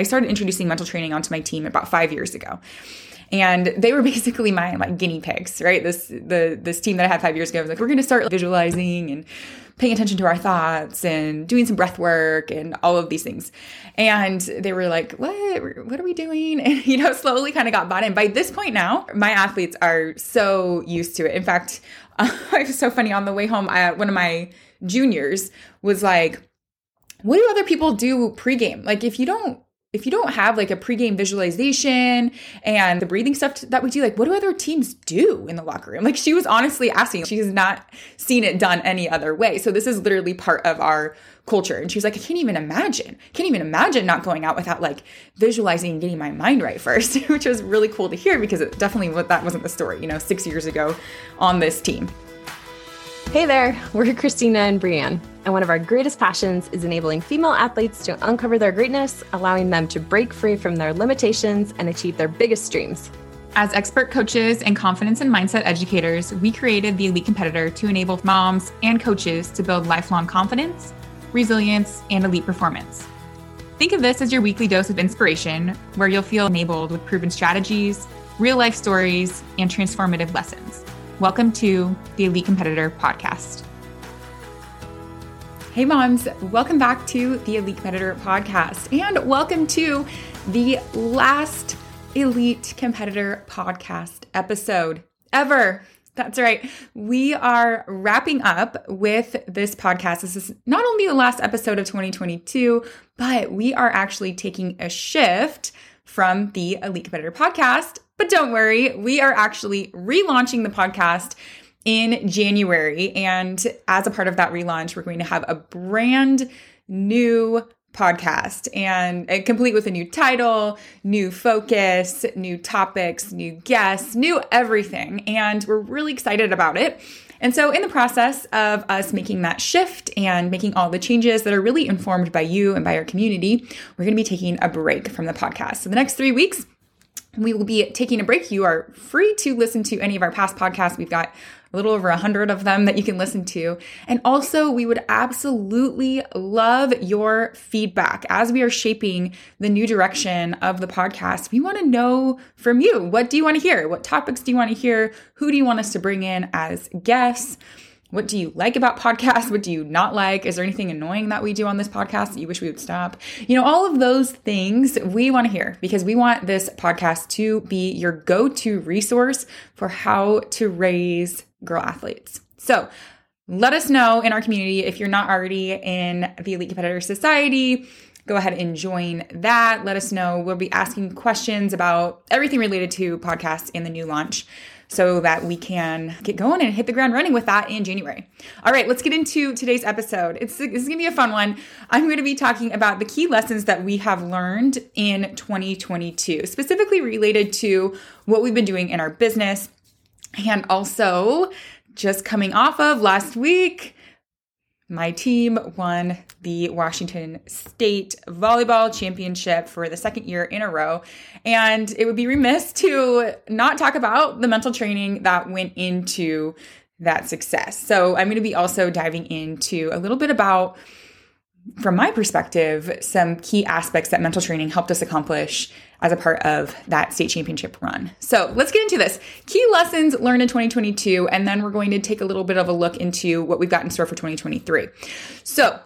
I started introducing mental training onto my team about five years ago. And they were basically my like guinea pigs, right? This the this team that I had five years ago was like, we're gonna start visualizing and paying attention to our thoughts and doing some breath work and all of these things. And they were like, what, what are we doing? And, you know, slowly kind of got bought in. By this point now, my athletes are so used to it. In fact, uh, it was so funny on the way home, I, one of my juniors was like, what do other people do pregame? Like, if you don't if you don't have like a pregame visualization and the breathing stuff that we do, like what do other teams do in the locker room? Like she was honestly asking, she has not seen it done any other way. So this is literally part of our culture. And she was like, I can't even imagine, can't even imagine not going out without like visualizing and getting my mind right first, which was really cool to hear because it definitely that wasn't the story, you know, six years ago on this team. Hey there, we're Christina and Brienne, and one of our greatest passions is enabling female athletes to uncover their greatness, allowing them to break free from their limitations and achieve their biggest dreams. As expert coaches and confidence and mindset educators, we created the Elite Competitor to enable moms and coaches to build lifelong confidence, resilience, and elite performance. Think of this as your weekly dose of inspiration, where you'll feel enabled with proven strategies, real life stories, and transformative lessons. Welcome to the Elite Competitor Podcast. Hey, moms, welcome back to the Elite Competitor Podcast, and welcome to the last Elite Competitor Podcast episode ever. That's right. We are wrapping up with this podcast. This is not only the last episode of 2022, but we are actually taking a shift from the Elite Competitor podcast but don't worry, we are actually relaunching the podcast in January. And as a part of that relaunch, we're going to have a brand new podcast and complete with a new title, new focus, new topics, new guests, new everything. And we're really excited about it. And so, in the process of us making that shift and making all the changes that are really informed by you and by our community, we're going to be taking a break from the podcast. So, the next three weeks, we will be taking a break. You are free to listen to any of our past podcasts. We've got a little over a hundred of them that you can listen to. And also, we would absolutely love your feedback as we are shaping the new direction of the podcast. We want to know from you what do you want to hear? What topics do you want to hear? Who do you want us to bring in as guests? What do you like about podcasts? What do you not like? Is there anything annoying that we do on this podcast that you wish we would stop? You know, all of those things we want to hear because we want this podcast to be your go to resource for how to raise girl athletes. So, let us know in our community if you're not already in the Elite Competitor Society. Go ahead and join that. Let us know. We'll be asking questions about everything related to podcasts in the new launch so that we can get going and hit the ground running with that in January. All right, let's get into today's episode. It's this is gonna be a fun one. I'm going to be talking about the key lessons that we have learned in 2022, specifically related to what we've been doing in our business, and also just coming off of last week my team won the Washington State Volleyball Championship for the second year in a row. And it would be remiss to not talk about the mental training that went into that success. So I'm going to be also diving into a little bit about, from my perspective, some key aspects that mental training helped us accomplish as a part of that state championship run. So let's get into this. Key lessons learned in 2022, and then we're going to take a little bit of a look into what we've got in store for 2023. So,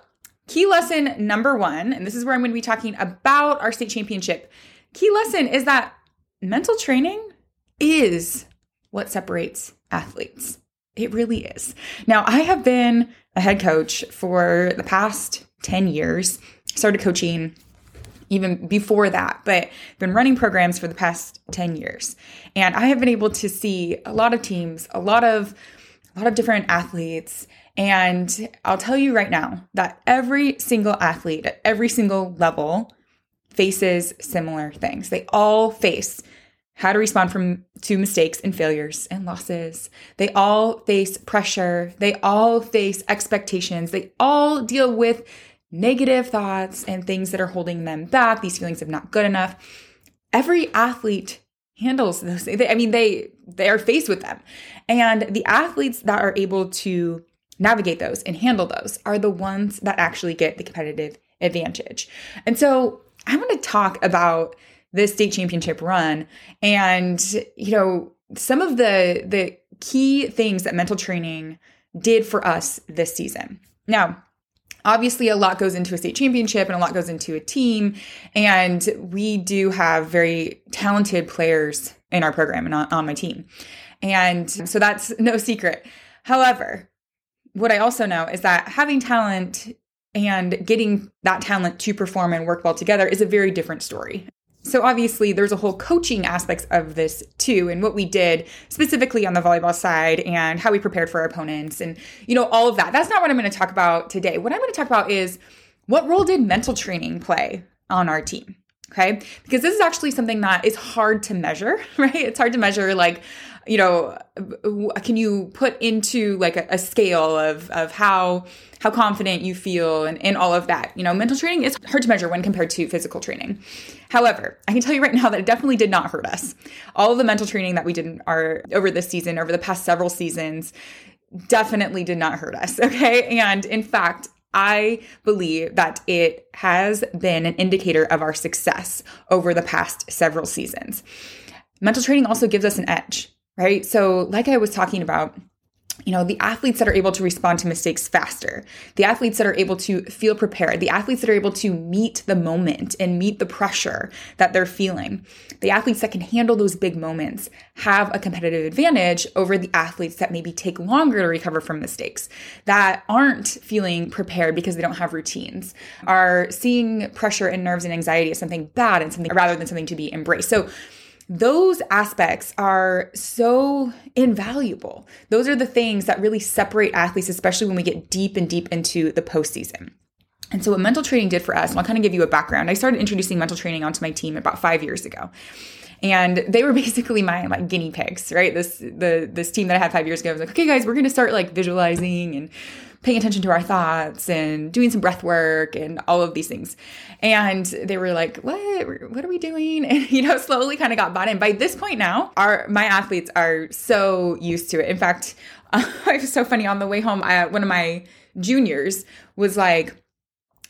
key lesson number one, and this is where I'm going to be talking about our state championship. Key lesson is that mental training is what separates athletes. It really is. Now, I have been a head coach for the past 10 years. Started coaching even before that, but been running programs for the past 10 years. And I have been able to see a lot of teams, a lot of a lot of different athletes, and I'll tell you right now that every single athlete at every single level faces similar things. They all face how to respond from to mistakes and failures and losses. They all face pressure. They all face expectations. They all deal with negative thoughts and things that are holding them back, these feelings of not good enough. Every athlete handles those. I mean, they they are faced with them. And the athletes that are able to navigate those and handle those are the ones that actually get the competitive advantage. And so I want to talk about this state championship run and you know some of the the key things that mental training did for us this season. Now, obviously a lot goes into a state championship and a lot goes into a team and we do have very talented players in our program and on, on my team. And so that's no secret. However, what I also know is that having talent and getting that talent to perform and work well together is a very different story. So obviously there's a whole coaching aspects of this too and what we did specifically on the volleyball side and how we prepared for our opponents and you know all of that. That's not what I'm going to talk about today. What I'm going to talk about is what role did mental training play on our team? Okay? Because this is actually something that is hard to measure, right? It's hard to measure like you know can you put into like a, a, scale of of how how confident you feel and, and all of that? You know mental training is hard to measure when compared to physical training. However i can tell you right now that it definitely did not hurt us. All of the mental training that we did our over this season over the past several seasons definitely did not hurt us okay? And in fact I believe that it has been an indicator of our success over the past several seasons. Mental training also gives us an edge right? So, like I was talking about, you know, the athletes that are able to respond to mistakes faster, the athletes that are able to feel prepared, the athletes that are able to meet the moment and meet the pressure that they're feeling, the athletes that can handle those big moments have a competitive advantage over the athletes that maybe take longer to recover from mistakes, that aren't feeling prepared because they don't have routines, are seeing pressure and nerves and anxiety as something bad and something rather than something to be embraced. So, those aspects are so invaluable. Those are the things that really separate athletes, especially when we get deep and deep into the postseason. And so, what mental training did for us, and I'll kind of give you a background. I started introducing mental training onto my team about five years ago and they were basically my like guinea pigs right this the this team that i had five years ago was like okay guys we're gonna start like visualizing and paying attention to our thoughts and doing some breath work and all of these things. And they were like, "What? What are we doing?" And you know, slowly kind of got bought in. By this point now, our my athletes are so used to it. In fact, uh, it was so funny on the way home. I, one of my juniors was like,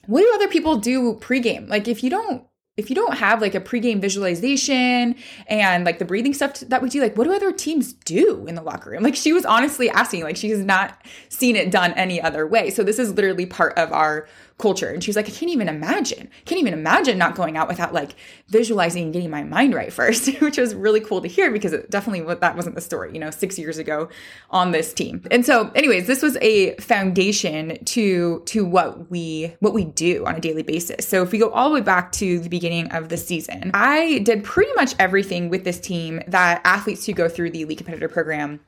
"What do other people do pregame? Like, if you don't if you don't have like a pregame visualization and like the breathing stuff that we do, like what do other teams do in the locker room? Like she was honestly asking, like she has not seen it done any other way. So this is literally part of our culture. And she was like, I can't even imagine, can't even imagine not going out without like visualizing and getting my mind right first, which was really cool to hear because it definitely that wasn't the story, you know, six years ago on this team. And so, anyways, this was a foundation to to what we what we do on a daily basis. So if we go all the way back to the beginning of the season, I did pretty much everything with this team that athletes who go through the elite competitor program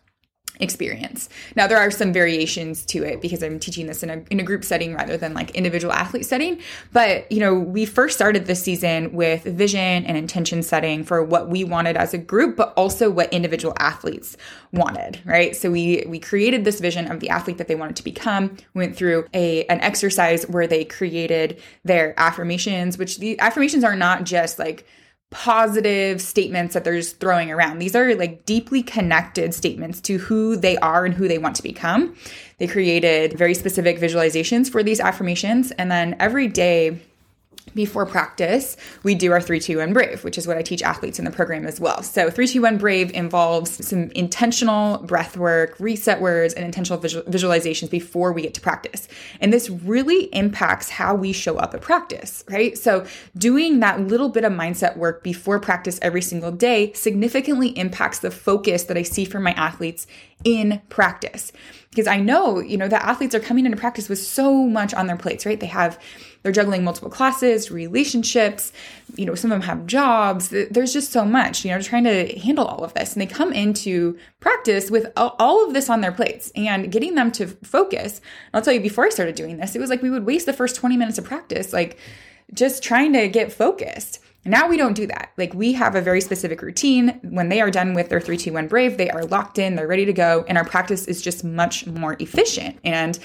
experience. Now there are some variations to it because I'm teaching this in a in a group setting rather than like individual athlete setting, but you know, we first started this season with vision and intention setting for what we wanted as a group, but also what individual athletes wanted, right? So we we created this vision of the athlete that they wanted to become. Went through a an exercise where they created their affirmations, which the affirmations are not just like positive statements that they're just throwing around. These are like deeply connected statements to who they are and who they want to become. They created very specific visualizations for these affirmations. And then every day, before practice, we do our three, two, 321 Brave, which is what I teach athletes in the program as well. So, 321 Brave involves some intentional breath work, reset words, and intentional visual- visualizations before we get to practice. And this really impacts how we show up at practice, right? So, doing that little bit of mindset work before practice every single day significantly impacts the focus that I see from my athletes in practice. Because I know, you know, the athletes are coming into practice with so much on their plates, right? They have they're juggling multiple classes, relationships, you know, some of them have jobs. There's just so much, you know, trying to handle all of this. And they come into practice with all of this on their plates and getting them to focus. I'll tell you, before I started doing this, it was like we would waste the first 20 minutes of practice, like just trying to get focused. Now we don't do that. Like we have a very specific routine. When they are done with their 321 Brave, they are locked in, they're ready to go, and our practice is just much more efficient. And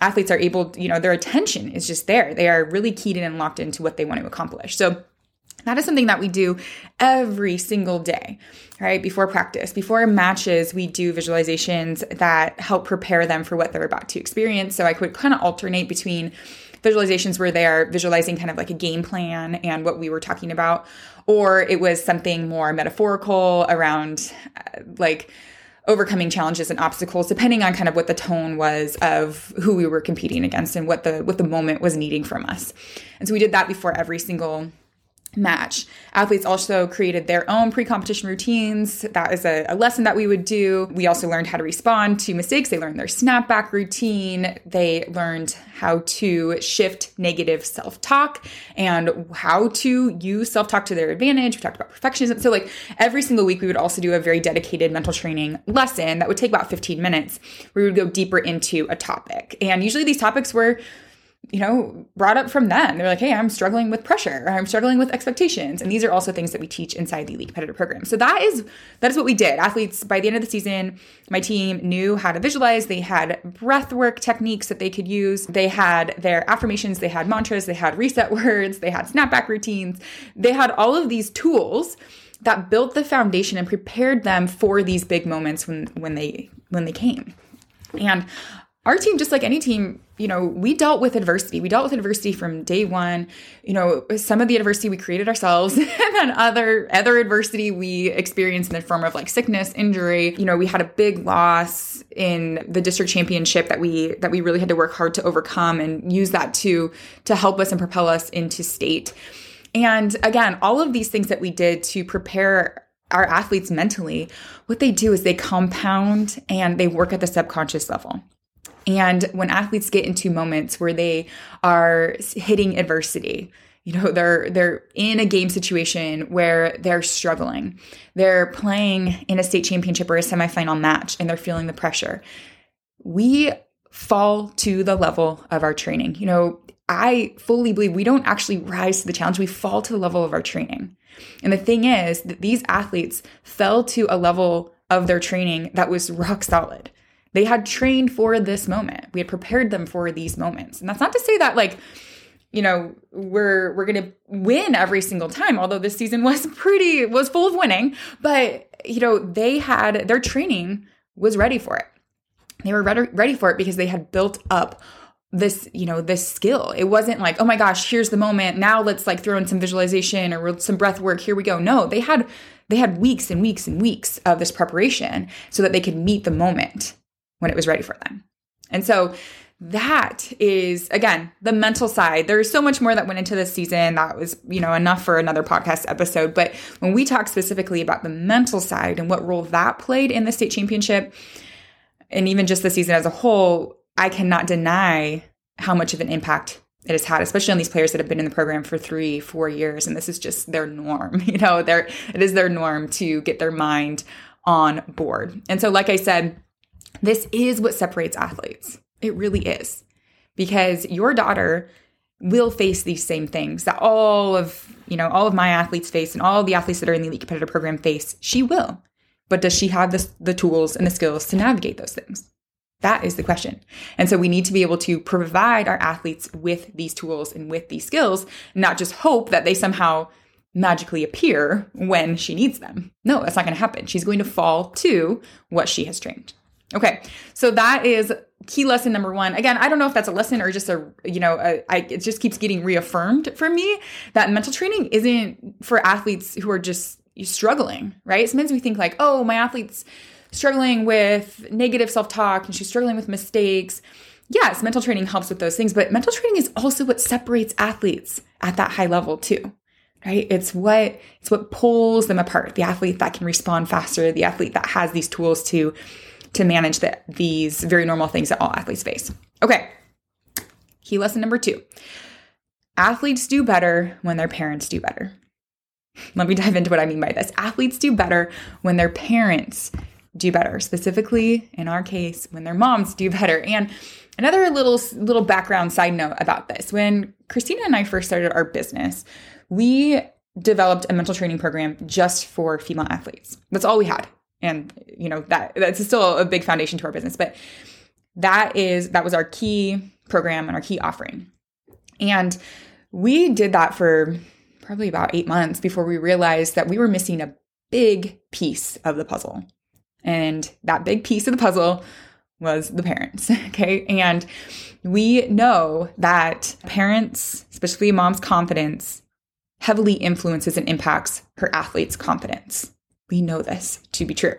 athletes are able, you know, their attention is just there. They are really keyed in and locked into what they want to accomplish. So that is something that we do every single day, right? Before practice, before matches, we do visualizations that help prepare them for what they're about to experience. So I could kind of alternate between visualizations where they are visualizing kind of like a game plan and what we were talking about, or it was something more metaphorical around uh, like, overcoming challenges and obstacles depending on kind of what the tone was of who we were competing against and what the what the moment was needing from us. And so we did that before every single match. Athletes also created their own pre competition routines. That is a, a, lesson that we would do. We also learned how to respond to mistakes. They learned their snapback routine. They learned how to shift negative self talk and how to use self talk to their advantage. We talked about perfectionism. So, like every single week, we would also do a very dedicated mental training lesson that would take about 15 minutes. We would go deeper into a topic. And usually these topics were you know, brought up from them. They're like, hey, I'm struggling with pressure, I'm struggling with expectations. And these are also things that we teach inside the Elite Competitor Program. So that is that is what we did. Athletes, by the end of the season, my team knew how to visualize. They had breath work techniques that they could use. They had their affirmations, they had mantras, they had reset words, they had snapback routines. They had all of these tools that built the foundation and prepared them for these big moments when when they when they came. And our team, just like any team, you know, we dealt with adversity. We dealt with adversity from day one. You know, some of the adversity we created ourselves, and then other other adversity we experienced in the form of like sickness, injury. You know, we had a big loss in the district championship that we that we really had to work hard to overcome and use that to to help us and propel us into state. And again, all of these things that we did to prepare our athletes mentally, what they do is they compound and they work at the subconscious level. And when athletes get into moments where they are hitting adversity, you know, they're they're in a game situation where they're struggling. They're playing in a state championship or a semifinal match and they're feeling the pressure. We fall to the level of our training. You know, I fully believe we don't actually rise to the challenge, we fall to the level of our training. And the thing is that these athletes fell to a level of their training that was rock solid. They had trained for this moment. We had prepared them for these moments. And that's not to say that like you know, we're we're going to win every single time, although this season was pretty was full of winning, but you know, they had their training was ready for it. They were ready, ready for it because they had built up this you know this skill it wasn't like oh my gosh here's the moment now let's like throw in some visualization or some breath work here we go no they had they had weeks and weeks and weeks of this preparation so that they could meet the moment when it was ready for them. And so that is again the mental side. There's so much more that went into this season. That was you know enough for another podcast episode. But when we talk specifically about the mental side and what role that played in the state championship and even just the season as a whole i cannot deny how much of an impact it has had especially on these players that have been in the program for three four years. And this is just their norm you know it is their norm to get their mind on board. And so like i said this is what separates athletes. It really is. Because your daughter will face these same things that all of, you know, all of my athletes face and all the athletes that are in the elite competitor program face. She will. But does she have the, the tools and the skills to navigate those things? That is the question. And so we need to be able to provide our athletes with these tools and with these skills, not just hope that they somehow magically appear when she needs them. No, that's not going to happen. She's going to fall to what she has trained. Okay, so that is key lesson number one. Again i don't know if that's a lesson or just a you know a, I, it just keeps getting reaffirmed for me that mental training isn't for athletes who are just struggling right? Sometimes we think like oh my athlete's struggling with negative self-talk and she's struggling with mistakes. Yes mental training helps with those things but mental training is also what separates athletes at that high level too right? It's what it's what pulls them apart the athlete that can respond faster the athlete that has these tools to to manage the, these very normal things that all athletes face. Okay, key lesson number two athletes do better when their parents do better. Let me dive into what I mean by this. Athletes do better when their parents do better, specifically in our case, when their moms do better. And another little little background side note about this. When Christina and I first started our business, we developed a mental training program just for female athletes. That's all we had and you know that that's still a big foundation to our business but that is that was our key program and our key offering. And we did that for probably about eight months before we realized that we were missing a big piece of the puzzle. And that big piece of the puzzle was the parents okay? And we know that parents especially mom's confidence heavily influences and impacts her athlete's confidence we know this to be true.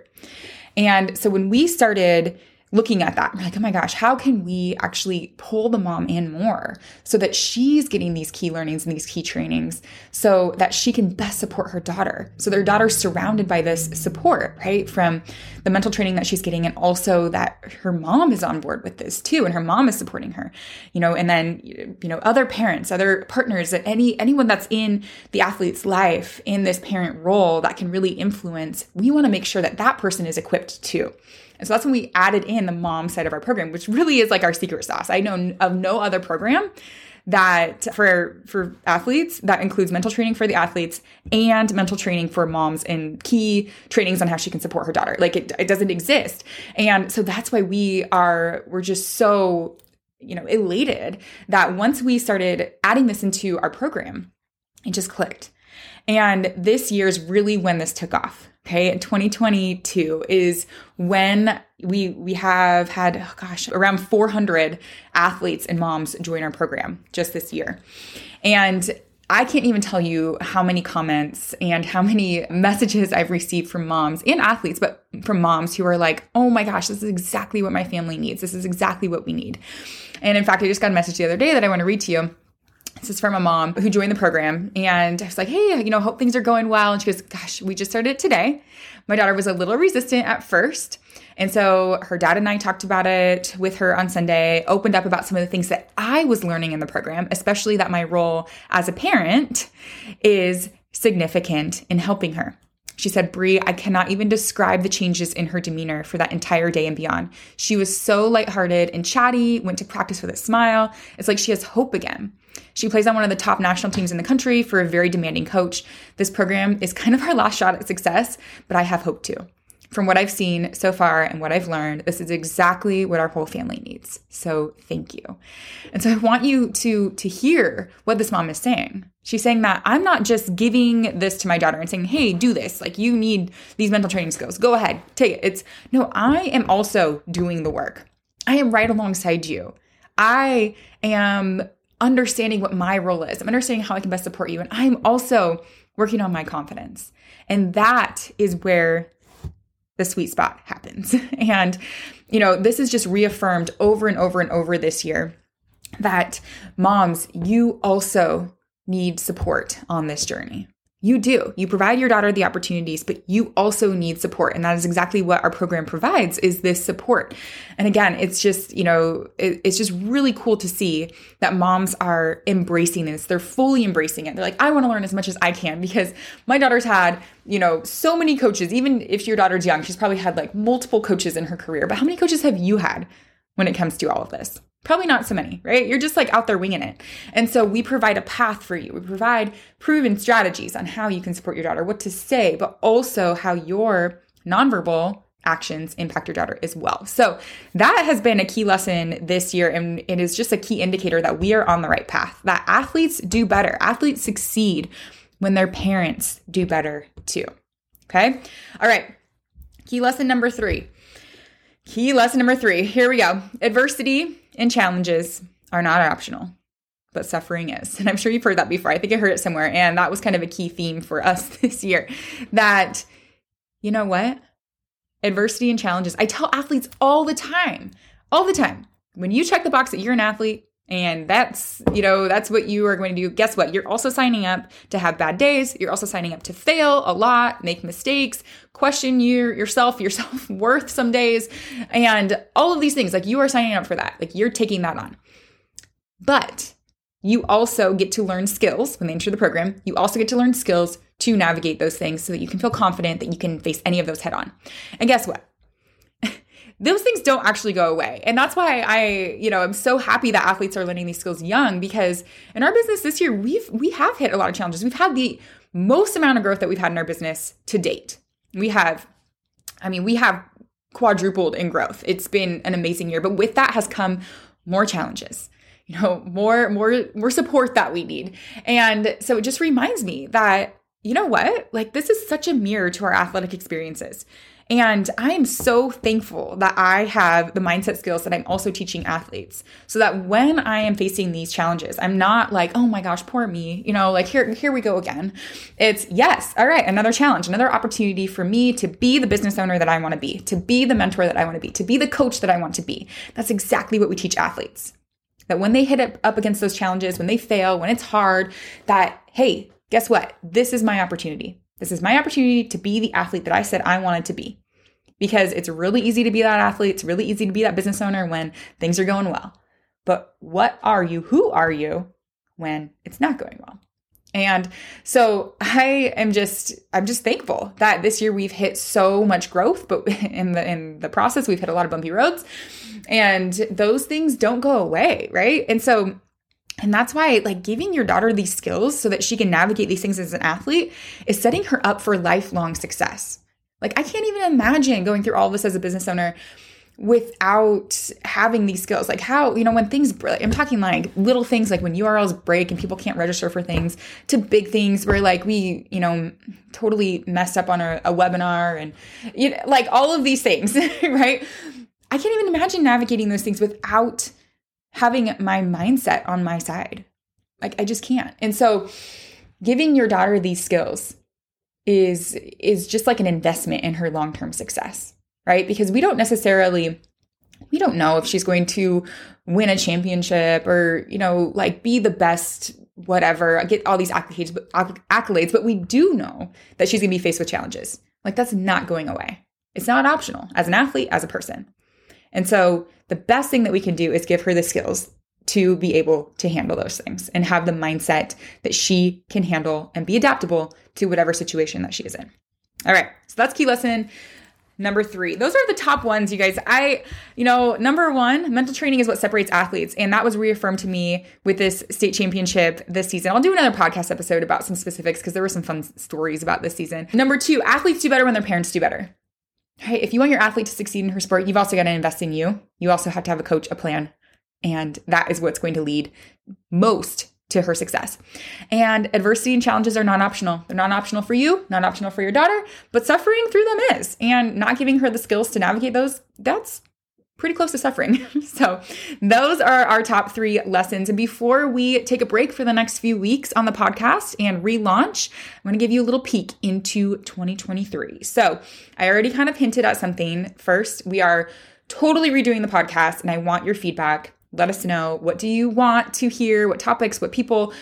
And so when we started looking at that, we're like, oh my gosh, how can we actually pull the mom in more so that she's getting these key learnings and these key trainings so that she can best support her daughter? So their daughter's surrounded by this support, right? From the mental training that she's getting and also that her mom is on board with this too and her mom is supporting her. You know, and then you know, other parents, other partners, that any anyone that's in the athlete's life in this parent role that can really influence, we want to make sure that that person is equipped too. And so that's when we added in the mom side of our program, which really is like our secret sauce. I know of no other program that for for athletes that includes mental training for the athletes and mental training for moms and key trainings on how she can support her daughter. Like it, it doesn't exist. And so that's why we are we're just so you know elated that once we started adding this into our program it just clicked. And this year is really when this took off Okay, 2022 is when we we have had oh gosh around 400 athletes and moms join our program just this year, and I can't even tell you how many comments and how many messages I've received from moms and athletes, but from moms who are like, "Oh my gosh, this is exactly what my family needs. This is exactly what we need." And in fact, I just got a message the other day that I want to read to you this is from a mom who joined the program. And I was like, hey, you know, hope things are going well. And she goes, gosh, we just started it today. My daughter was a little resistant at first. And so her dad and I talked about it with her on Sunday, opened up about some of the things that I was learning in the program, especially that my role as a parent is significant in helping her. She said, Brie, I cannot even describe the changes in her demeanor for that entire day and beyond. She was so lighthearted and chatty, went to practice with a smile. It's like she has hope again. She plays on one of the top national teams in the country for a very demanding coach. This program is kind of our last shot at success, but I have hope too. From what I've seen so far and what I've learned, this is exactly what our whole family needs. So thank you. And so I want you to to hear what this mom is saying. She's saying that I'm not just giving this to my daughter and saying, "Hey, do this. Like you need these mental training skills. Go ahead. Take it." It's no, I am also doing the work. I am right alongside you. I am understanding what my role is. I'm understanding how I can best support you. And I'm also working on my confidence. And that is where the sweet spot happens. And, you know, this is just reaffirmed over and over and over this year that moms, you also need support on this journey. You do. You provide your daughter the opportunities, but you also need support. And that is exactly what our program provides is this support. And again, it's just, you know, it, it's just really cool to see that moms are embracing this. They're fully embracing it. They're like, I want to learn as much as I can because my daughter's had, you know, so many coaches. Even if your daughter's young, she's probably had like multiple coaches in her career. But how many coaches have you had when it comes to all of this? Probably not so many, right? You're just like out there winging it. And so we provide a path for you. We provide proven strategies on how you can support your daughter, what to say, but also how your nonverbal actions impact your daughter as well. So that has been a key lesson this year. And it is just a key indicator that we are on the right path, that athletes do better. Athletes succeed when their parents do better too. Okay. All right. Key lesson number three Key lesson number three. Here we go. Adversity and challenges are not optional, but suffering is. And I'm sure you've heard that before. I think I heard it somewhere. And that was kind of a key theme for us this year that, you know what? Adversity and challenges. I tell athletes all the time, all the time. When you check the box that you're an athlete, and that's, you know, that's what you are going to do. Guess what? You're also signing up to have bad days. You're also signing up to fail a lot, make mistakes, question your yourself, your self-worth some days, and all of these things. Like you are signing up for that. Like you're taking that on. But you also get to learn skills when they enter the program. You also get to learn skills to navigate those things so that you can feel confident that you can face any of those head on. And guess what? Those things don't actually go away. And that's why I, you know, I'm so happy that athletes are learning these skills young because in our business this year, we've we have hit a lot of challenges. We've had the most amount of growth that we've had in our business to date. We have I mean, we have quadrupled in growth. It's been an amazing year, but with that has come more challenges. You know, more more more support that we need. And so it just reminds me that you know what? Like this is such a mirror to our athletic experiences. And I am so thankful that I have the mindset skills that I'm also teaching athletes so that when I am facing these challenges, I'm not like, oh my gosh, poor me, you know, like here, here we go again. It's yes, all right, another challenge, another opportunity for me to be the business owner that I want to be, to be the mentor that I want to be, to be the coach that I want to be. That's exactly what we teach athletes. That when they hit up against those challenges, when they fail, when it's hard, that, hey, guess what? This is my opportunity. This is my opportunity to be the athlete that I said I wanted to be. Because it's really easy to be that athlete, it's really easy to be that business owner when things are going well. But what are you? Who are you when it's not going well? And so I am just I'm just thankful that this year we've hit so much growth, but in the in the process we've hit a lot of bumpy roads. And those things don't go away, right? And so and that's why, like, giving your daughter these skills so that she can navigate these things as an athlete is setting her up for lifelong success. Like, I can't even imagine going through all this as a business owner without having these skills. Like, how, you know, when things, I'm talking like little things like when URLs break and people can't register for things, to big things where, like, we, you know, totally messed up on a, a webinar and, you know, like all of these things, right? I can't even imagine navigating those things without having my mindset on my side. Like I just can't. And so giving your daughter these skills is is just like an investment in her long-term success, right? Because we don't necessarily we don't know if she's going to win a championship or, you know, like be the best whatever, get all these accolades, accolades, but we do know that she's going to be faced with challenges. Like that's not going away. It's not optional as an athlete, as a person. And so the best thing that we can do is give her the skills to be able to handle those things and have the mindset that she can handle and be adaptable to whatever situation that she is in. All right. So that's key lesson number three. Those are the top ones, you guys. I, you know, number one, mental training is what separates athletes. And that was reaffirmed to me with this state championship this season. I'll do another podcast episode about some specifics because there were some fun stories about this season. Number two, athletes do better when their parents do better right? If you want your athlete to succeed in her sport, you've also got to invest in you. You also have to have a coach, a plan, and that is what's going to lead most to her success. And adversity and challenges are non optional. They're non optional for you, non optional for your daughter, but suffering through them is. And not giving her the skills to navigate those, that's pretty close to suffering. so, those are our top three lessons. And before we take a break for the next few weeks on the podcast and relaunch, I'm going to give you a little peek into 2023. So, I already kind of hinted at something. First, we are totally redoing the podcast, and I want your feedback. Let us know what do you want to hear, what topics, what people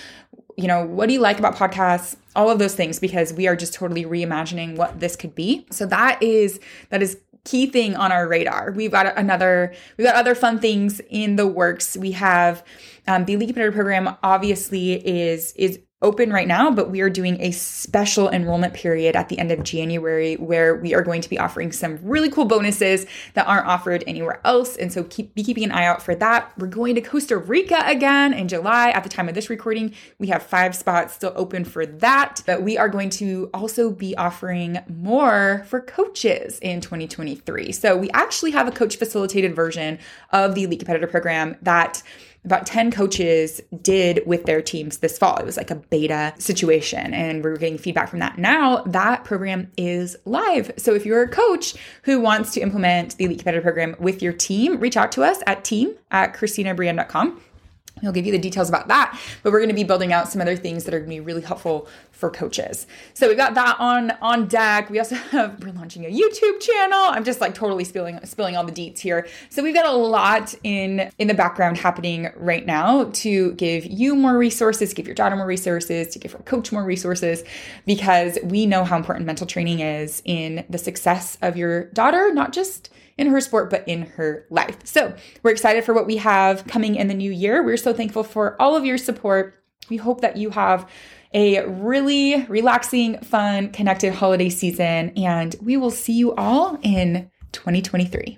you know, what do you like about podcasts? All of those things because we are just totally reimagining what this could be. So that is that is key thing on our radar. We've got another, we've got other fun things in the works. We have um, the Elite Competitor Program. Obviously, is is open right now, but we are doing a special enrollment period at the end of January where we are going to be offering some really cool bonuses that aren't offered anywhere else. And so keep be keeping an eye out for that. We're going to Costa Rica again in July. At the time of this recording, we have five spots still open for that. But we are going to also be offering more for coaches in 2023. So we actually have a coach facilitated version of the Elite Competitor program that about 10 coaches did with their teams this fall. It was like a beta situation, and we were getting feedback from that. Now that program is live. So if you're a coach who wants to implement the Elite Competitor program with your team, reach out to us at team at christinabrienne.com He'll give you the details about that, but we're going to be building out some other things that are going to be really helpful for coaches. So we've got that on on deck. We also have we're launching a YouTube channel. I'm just like totally spilling spilling all the deets here. So we've got a lot in in the background happening right now to give you more resources, give your daughter more resources, to give her coach more resources because we know how important mental training is in the success of your daughter, not just in her sport, but in her life. So we're excited for what we have coming in the new year. We're so thankful for all of your support. We hope that you have a really relaxing, fun, connected holiday season, and we will see you all in 2023.